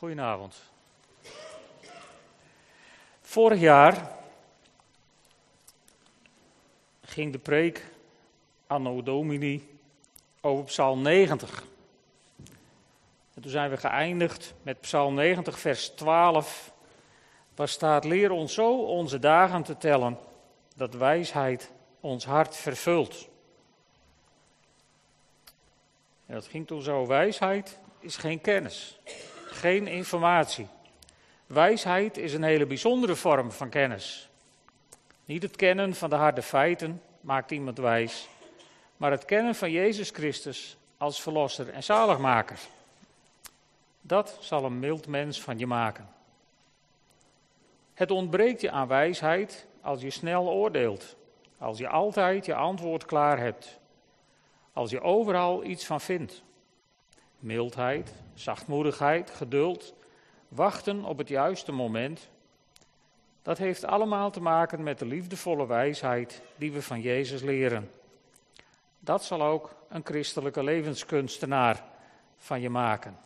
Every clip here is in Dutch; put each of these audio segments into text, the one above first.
Goedenavond. Vorig jaar ging de preek Anno Domini over Psalm 90. En toen zijn we geëindigd met Psalm 90, vers 12, waar staat: Leer ons zo onze dagen te tellen, dat wijsheid ons hart vervult. En dat ging toen zo: wijsheid is geen kennis, geen informatie. Wijsheid is een hele bijzondere vorm van kennis. Niet het kennen van de harde feiten maakt iemand wijs, maar het kennen van Jezus Christus als verlosser en zaligmaker. Dat zal een mild mens van je maken. Het ontbreekt je aan wijsheid als je snel oordeelt, als je altijd je antwoord klaar hebt, als je overal iets van vindt. Mildheid, zachtmoedigheid, geduld, wachten op het juiste moment. Dat heeft allemaal te maken met de liefdevolle wijsheid die we van Jezus leren. Dat zal ook een christelijke levenskunstenaar van je maken.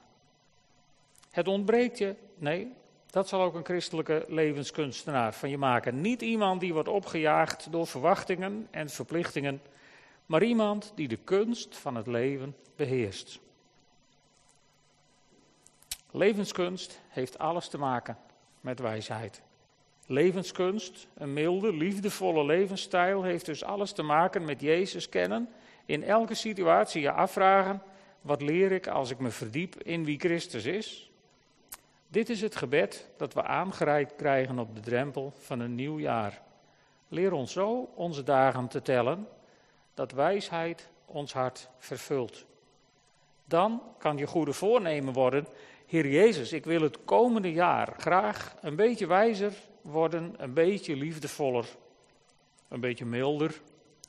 Het ontbreekt je, nee, dat zal ook een christelijke levenskunstenaar van je maken. Niet iemand die wordt opgejaagd door verwachtingen en verplichtingen, maar iemand die de kunst van het leven beheerst. Levenskunst heeft alles te maken met wijsheid. Levenskunst, een milde, liefdevolle levensstijl, heeft dus alles te maken met Jezus kennen. In elke situatie je afvragen: wat leer ik als ik me verdiep in wie Christus is? Dit is het gebed dat we aangereikt krijgen op de drempel van een nieuw jaar. Leer ons zo onze dagen te tellen, dat wijsheid ons hart vervult. Dan kan je goede voornemen worden Heer Jezus, ik wil het komende jaar graag een beetje wijzer worden, een beetje liefdevoller, een beetje milder,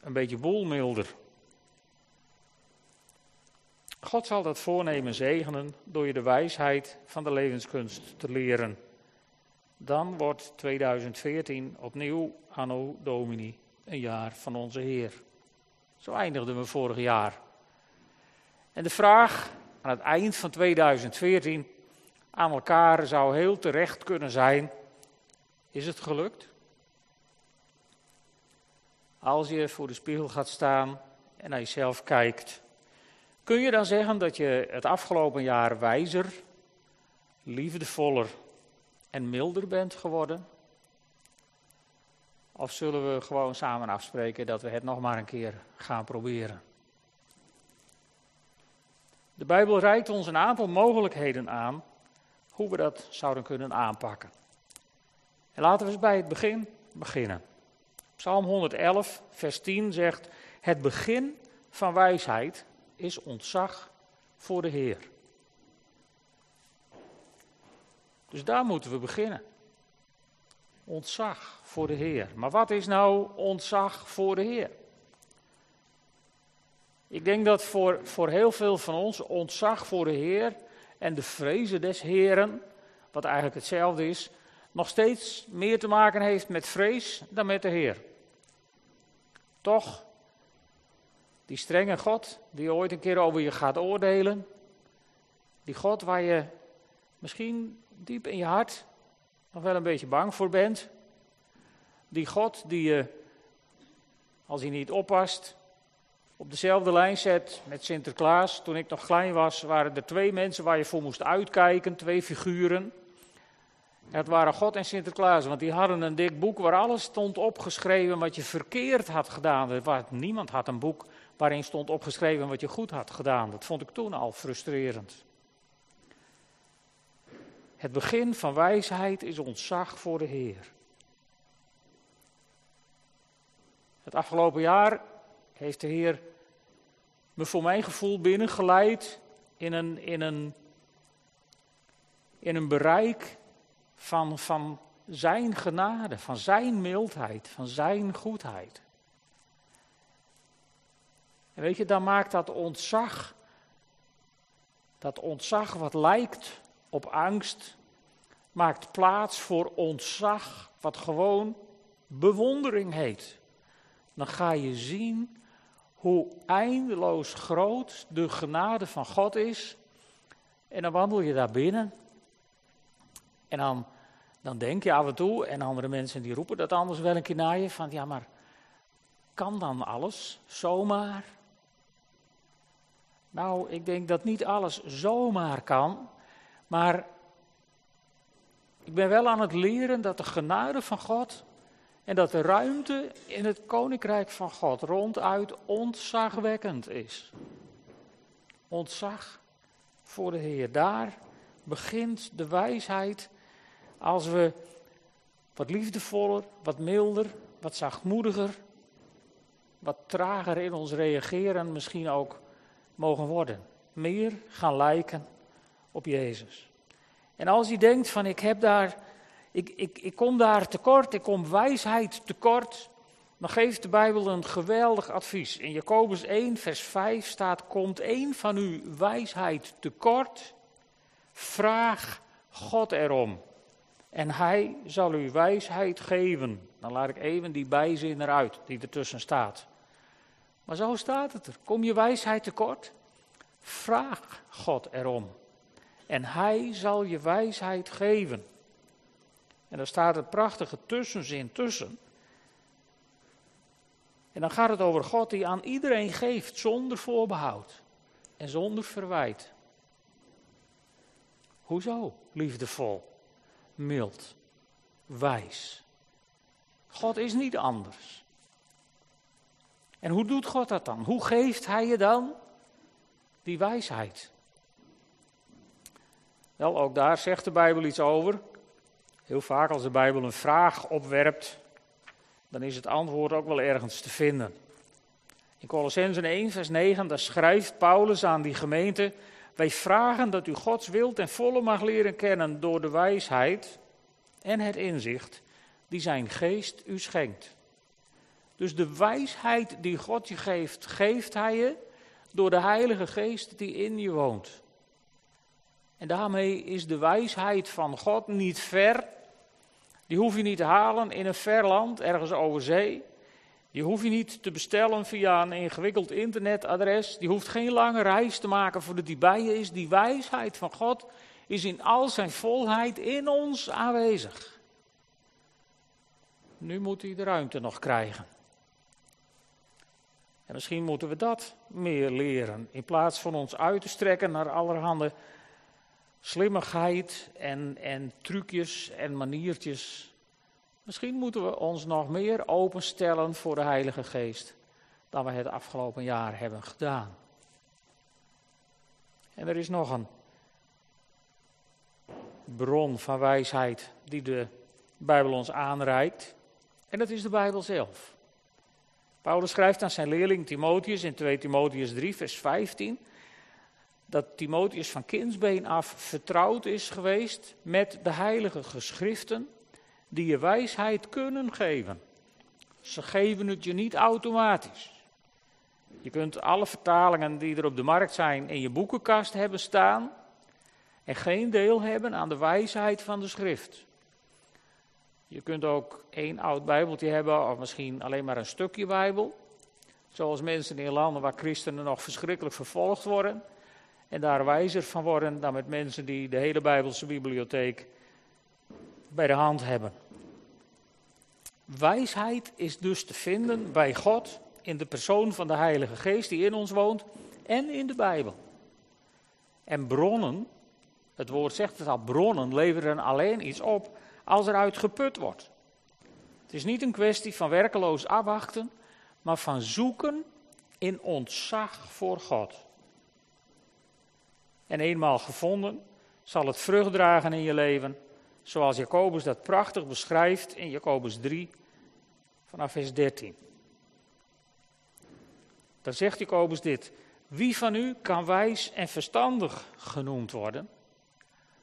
een beetje boelmilder. God zal dat voornemen zegenen door je de wijsheid van de levenskunst te leren. Dan wordt 2014 opnieuw Anno Domini een jaar van onze Heer. Zo eindigden we vorig jaar. En de vraag aan het eind van 2014 aan elkaar zou heel terecht kunnen zijn: is het gelukt? Als je voor de spiegel gaat staan en naar jezelf kijkt, kun je dan zeggen dat je het afgelopen jaar wijzer, liefdevoller en milder bent geworden? Of zullen we gewoon samen afspreken dat we het nog maar een keer gaan proberen? De Bijbel reikt ons een aantal mogelijkheden aan hoe we dat zouden kunnen aanpakken. En laten we eens bij het begin beginnen. Psalm 111, vers 10 zegt: Het begin van wijsheid is ontzag voor de Heer. Dus daar moeten we beginnen. Ontzag voor de Heer. Maar wat is nou ontzag voor de Heer? Ik denk dat voor, voor heel veel van ons ontzag voor de Heer en de vrezen des Heren, wat eigenlijk hetzelfde is, nog steeds meer te maken heeft met vrees dan met de Heer. Toch, die strenge God, die ooit een keer over je gaat oordelen, die God waar je misschien diep in je hart nog wel een beetje bang voor bent, die God die je, als hij niet oppast, op dezelfde lijn zet met Sinterklaas. Toen ik nog klein was, waren er twee mensen waar je voor moest uitkijken, twee figuren. Het waren God en Sinterklaas, want die hadden een dik boek waar alles stond opgeschreven wat je verkeerd had gedaan. Niemand had een boek waarin stond opgeschreven wat je goed had gedaan. Dat vond ik toen al frustrerend. Het begin van wijsheid is ontzag voor de Heer. Het afgelopen jaar heeft de Heer me voor mijn gevoel binnengeleid in een, in een, in een bereik van, van Zijn genade, van Zijn mildheid, van Zijn goedheid. En weet je, dan maakt dat ontzag, dat ontzag wat lijkt op angst, maakt plaats voor ontzag wat gewoon bewondering heet. Dan ga je zien hoe eindeloos groot de genade van God is. En dan wandel je daar binnen En dan, dan denk je af en toe, en andere mensen die roepen dat anders wel een keer naar je, van ja, maar kan dan alles zomaar? Nou, ik denk dat niet alles zomaar kan, maar ik ben wel aan het leren dat de genade van God en dat de ruimte in het koninkrijk van God ronduit ontzagwekkend is. Ontzag voor de Heer. Daar begint de wijsheid als we wat liefdevoller, wat milder, wat zachtmoediger, wat trager in ons reageren misschien ook mogen worden. Meer gaan lijken op Jezus. En als je denkt van ik heb daar, ik, ik, ik kom daar tekort, ik kom wijsheid tekort, dan geeft de Bijbel een geweldig advies. In Jacobus 1, vers 5 staat, komt één van u wijsheid tekort, vraag God erom. En hij zal u wijsheid geven. Dan laat ik even die bijzin eruit die ertussen staat. Maar zo staat het er. Kom je wijsheid tekort? Vraag God erom. En hij zal je wijsheid geven. En daar staat een prachtige tussenzin tussen. En dan gaat het over God die aan iedereen geeft zonder voorbehoud en zonder verwijt. Hoezo? Liefdevol, mild, wijs. God is niet anders. En hoe doet God dat dan? Hoe geeft Hij je dan die wijsheid? Wel, ook daar zegt de Bijbel iets over. Heel vaak als de Bijbel een vraag opwerpt, dan is het antwoord ook wel ergens te vinden. In Colossenzen 1, vers 9, daar schrijft Paulus aan die gemeente: Wij vragen dat u Gods wil ten volle mag leren kennen door de wijsheid en het inzicht die zijn geest u schenkt. Dus de wijsheid die God je geeft, geeft hij je door de Heilige Geest die in je woont. En daarmee is de wijsheid van God niet ver. Die hoef je niet te halen in een ver land, ergens over zee. Die hoef je niet te bestellen via een ingewikkeld internetadres. Die hoeft geen lange reis te maken voordat die bij je is. Die wijsheid van God is in al zijn volheid in ons aanwezig. Nu moet hij de ruimte nog krijgen. En misschien moeten we dat meer leren. In plaats van ons uit te strekken naar allerhande slimmigheid en, en trucjes en maniertjes. Misschien moeten we ons nog meer openstellen voor de Heilige Geest dan we het afgelopen jaar hebben gedaan. En er is nog een bron van wijsheid die de Bijbel ons aanreikt. En dat is de Bijbel zelf. Paulus schrijft aan zijn leerling Timotheus in 2 Timotheus 3, vers 15 dat Timotheus van kindsbeen af vertrouwd is geweest met de heilige geschriften die je wijsheid kunnen geven. Ze geven het je niet automatisch. Je kunt alle vertalingen die er op de markt zijn in je boekenkast hebben staan en geen deel hebben aan de wijsheid van de schrift. Je kunt ook één oud Bijbeltje hebben of misschien alleen maar een stukje Bijbel. Zoals mensen in landen waar christenen nog verschrikkelijk vervolgd worden en daar wijzer van worden dan met mensen die de hele Bijbelse bibliotheek bij de hand hebben. Wijsheid is dus te vinden bij God in de persoon van de Heilige Geest die in ons woont en in de Bijbel. En bronnen, het woord zegt het al, bronnen leveren alleen iets op als er uit geput wordt. Het is niet een kwestie van werkeloos afwachten, maar van zoeken in ontzag voor God. En eenmaal gevonden, zal het vrucht dragen in je leven, zoals Jacobus dat prachtig beschrijft in Jacobus 3, vanaf vers 13. Dan zegt Jacobus dit: Wie van u kan wijs en verstandig genoemd worden?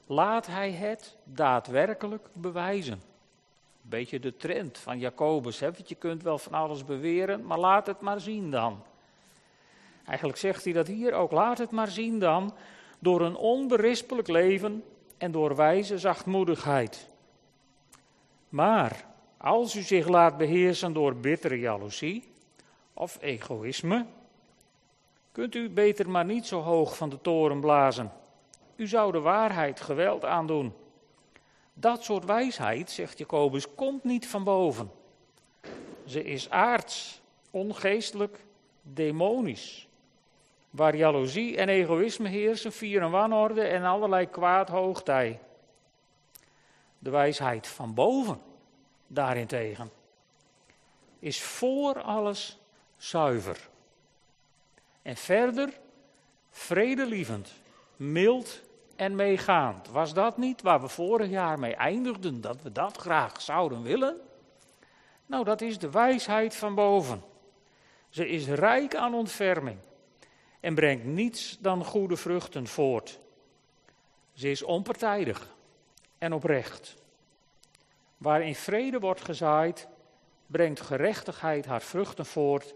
Laat hij het daadwerkelijk bewijzen. Beetje de trend van Jacobus. Hè? Want je kunt wel van alles beweren, maar laat het maar zien dan. Eigenlijk zegt hij dat hier ook. Laat het maar zien dan door een onberispelijk leven en door wijze zachtmoedigheid. Maar als u zich laat beheersen door bittere jaloezie of egoïsme, kunt u beter maar niet zo hoog van de toren blazen. U zou de waarheid geweld aandoen. Dat soort wijsheid, zegt Jacobus, komt niet van boven. Ze is aards, ongeestelijk, demonisch. Waar jaloezie en egoïsme heersen, vier en wanorde en allerlei kwaad hoogtij. De wijsheid van boven, daarentegen, is voor alles zuiver. En verder vredelievend, mild en meegaand. Was dat niet waar we vorig jaar mee eindigden, dat we dat graag zouden willen? Nou, dat is de wijsheid van boven. Ze is rijk aan ontferming en brengt niets dan goede vruchten voort. Ze is onpartijdig en oprecht. Waarin vrede wordt gezaaid, brengt gerechtigheid haar vruchten voort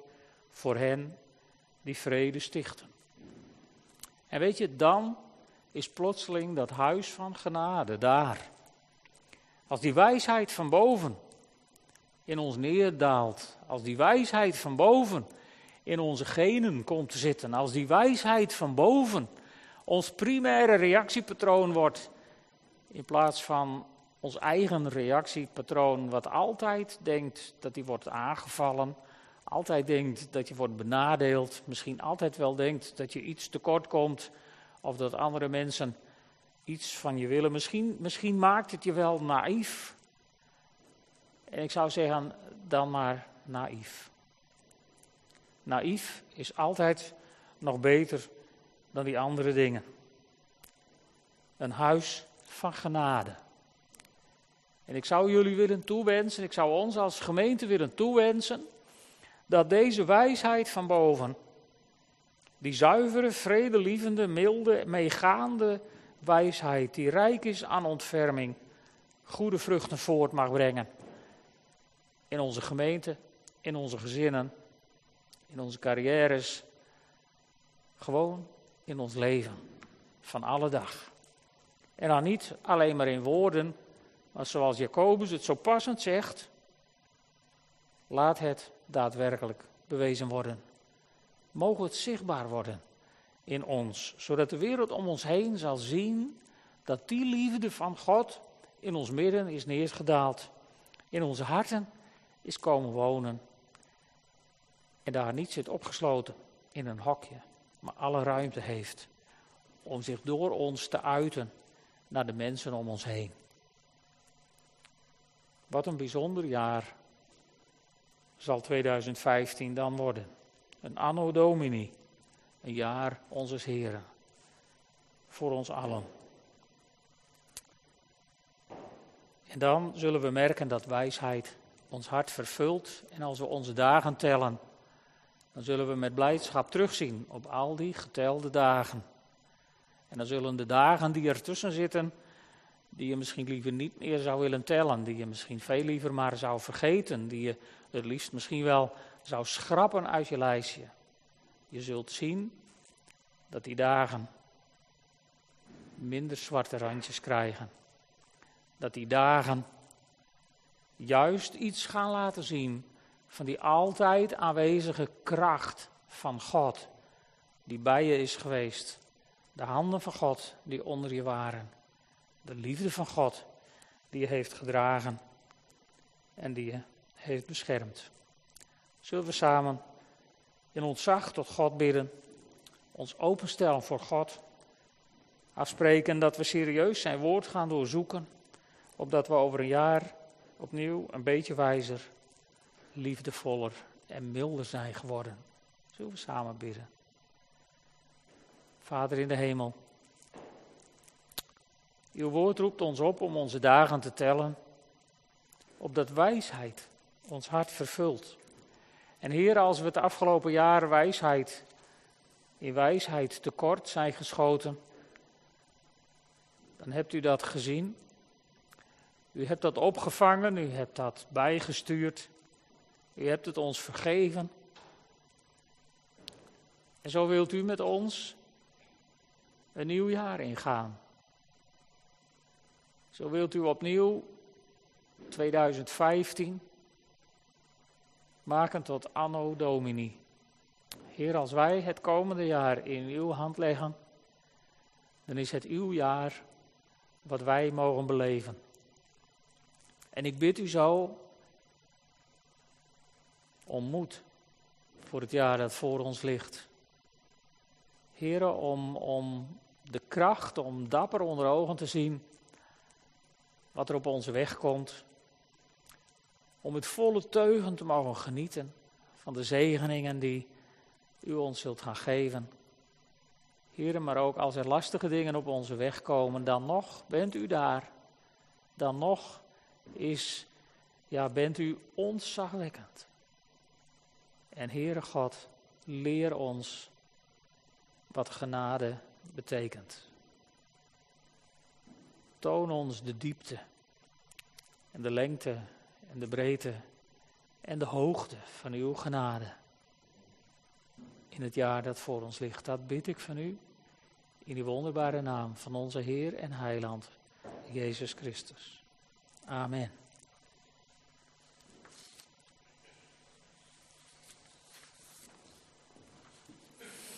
voor hen die vrede stichten. En weet je, dan is plotseling dat huis van genade daar. Als die wijsheid van boven in ons neerdaalt, als die wijsheid van boven in onze genen komt te zitten, als die wijsheid van boven ons primaire reactiepatroon wordt, in plaats van ons eigen reactiepatroon, wat altijd denkt dat hij wordt aangevallen, altijd denkt dat je wordt benadeeld, misschien altijd wel denkt dat je iets tekort komt of dat andere mensen iets van je willen. Misschien, misschien maakt het je wel naïef. En ik zou zeggen, dan maar naïef. Naïef is altijd nog beter dan die andere dingen. Een huis van genade. En ik zou jullie willen toewensen, ik zou ons als gemeente willen toewensen, dat deze wijsheid van boven, die zuivere, vredelievende, milde, meegaande wijsheid, die rijk is aan ontferming, goede vruchten voort mag brengen. In onze gemeente, in onze gezinnen, in onze carrières, gewoon in ons leven van alle dag. En dan niet alleen maar in woorden, maar zoals Jacobus het zo passend zegt, laat het daadwerkelijk bewezen worden. Mogen het zichtbaar worden in ons, zodat de wereld om ons heen zal zien dat die liefde van God in ons midden is neergedaald, in onze harten is komen wonen en daar niet zit opgesloten in een hokje, maar alle ruimte heeft om zich door ons te uiten naar de mensen om ons heen. Wat een bijzonder jaar zal 2015 dan worden. Een anno domini, een jaar onze Heren, voor ons allen. En dan zullen we merken dat wijsheid ons hart vervult en als we onze dagen tellen, dan zullen we met blijdschap terugzien op al die getelde dagen. En dan zullen de dagen die ertussen zitten, die je misschien liever niet meer zou willen tellen, die je misschien veel liever maar zou vergeten, die je het liefst misschien wel zou schrappen uit je lijstje. Je zult zien dat die dagen minder zwarte randjes krijgen. Dat die dagen juist iets gaan laten zien van die altijd aanwezige kracht van God, die bij je is geweest. De handen van God die onder je waren. De liefde van God die je heeft gedragen en die je heeft beschermd. Zullen we samen in ontzag tot God bidden, ons openstellen voor God, afspreken dat we serieus zijn woord gaan doorzoeken, opdat we over een jaar opnieuw een beetje wijzer, liefdevoller en milder zijn geworden. Zullen we samen bidden? Vader in de hemel, uw woord roept ons op om onze dagen te tellen, opdat wijsheid ons hart vervult. En Heer, als we het afgelopen jaar wijsheid, in wijsheid tekort zijn geschoten, dan hebt u dat gezien. U hebt dat opgevangen, u hebt dat bijgestuurd, u hebt het ons vergeven. En zo wilt u met ons een nieuw jaar ingaan. Zo wilt u opnieuw 2015 maken tot anno domini. Heer, als wij het komende jaar in uw hand leggen, dan is het uw jaar wat wij mogen beleven. En ik bid u zo om moed voor het jaar dat voor ons ligt. Heren, om, om de kracht, om dapper onder ogen te zien wat er op onze weg komt. Om het volle teugen te mogen genieten van de zegeningen die u ons zult gaan geven. Heren, maar ook als er lastige dingen op onze weg komen, dan nog bent u daar. Dan nog is, ja, bent u ontzagwekkend. En Heere God, leer ons wat genade betekent. Toon ons de diepte en de lengte en de breedte en de hoogte van uw genade. In het jaar dat voor ons ligt, dat bid ik van u in die wonderbare naam van onze Heer en Heiland, Jezus Christus. Amen.